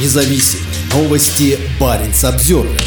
независим. Новости Баренц Обзервер.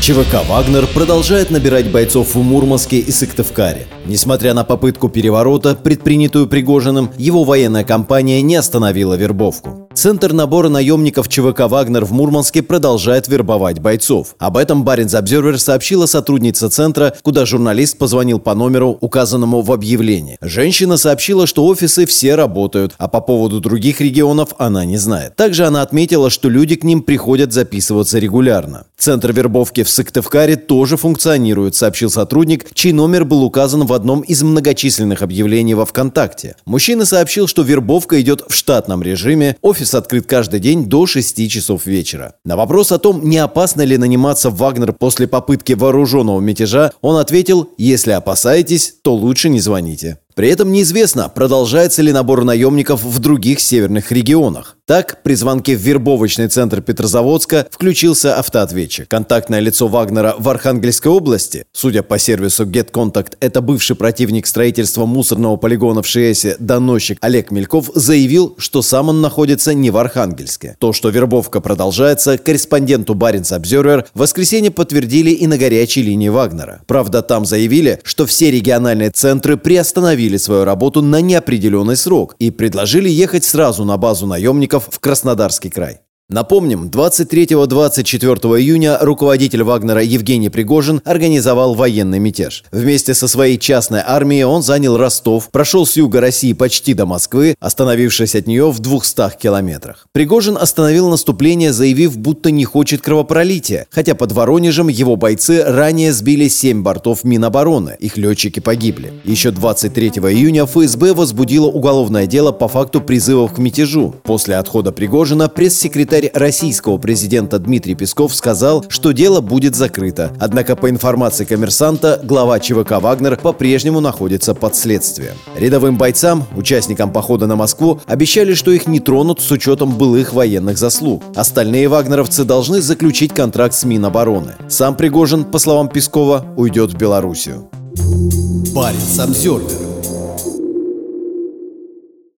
ЧВК «Вагнер» продолжает набирать бойцов в Мурманске и Сыктывкаре. Несмотря на попытку переворота, предпринятую Пригожиным, его военная компания не остановила вербовку. Центр набора наемников ЧВК «Вагнер» в Мурманске продолжает вербовать бойцов. Об этом Баренц Обзервер сообщила сотрудница центра, куда журналист позвонил по номеру, указанному в объявлении. Женщина сообщила, что офисы все работают, а по поводу других регионов она не знает. Также она отметила, что люди к ним приходят записываться регулярно. Центр вербовки в Сыктывкаре тоже функционирует, сообщил сотрудник, чей номер был указан в одном из многочисленных объявлений во ВКонтакте. Мужчина сообщил, что вербовка идет в штатном режиме, офис открыт каждый день до 6 часов вечера. На вопрос о том, не опасно ли наниматься в Вагнер после попытки вооруженного мятежа, он ответил, если опасаетесь, то лучше не звоните. При этом неизвестно, продолжается ли набор наемников в других северных регионах. Так, при звонке в вербовочный центр Петрозаводска включился автоответчик. Контактное лицо Вагнера в Архангельской области, судя по сервису GetContact, это бывший противник строительства мусорного полигона в ШСе, доносчик Олег Мельков, заявил, что сам он находится не в Архангельске. То, что вербовка продолжается, корреспонденту Баренц Обзервер в воскресенье подтвердили и на горячей линии Вагнера. Правда, там заявили, что все региональные центры приостановили возобновили свою работу на неопределенный срок и предложили ехать сразу на базу наемников в Краснодарский край. Напомним, 23-24 июня руководитель Вагнера Евгений Пригожин организовал военный мятеж. Вместе со своей частной армией он занял Ростов, прошел с юга России почти до Москвы, остановившись от нее в 200 километрах. Пригожин остановил наступление, заявив, будто не хочет кровопролития, хотя под Воронежем его бойцы ранее сбили 7 бортов Минобороны, их летчики погибли. Еще 23 июня ФСБ возбудило уголовное дело по факту призывов к мятежу. После отхода Пригожина пресс-секретарь Секретарь российского президента Дмитрий Песков сказал, что дело будет закрыто. Однако, по информации коммерсанта, глава ЧВК «Вагнер» по-прежнему находится под следствием. Рядовым бойцам, участникам похода на Москву, обещали, что их не тронут с учетом былых военных заслуг. Остальные вагнеровцы должны заключить контракт с Минобороны. Сам Пригожин, по словам Пескова, уйдет в Белоруссию. Баренц Обзервер.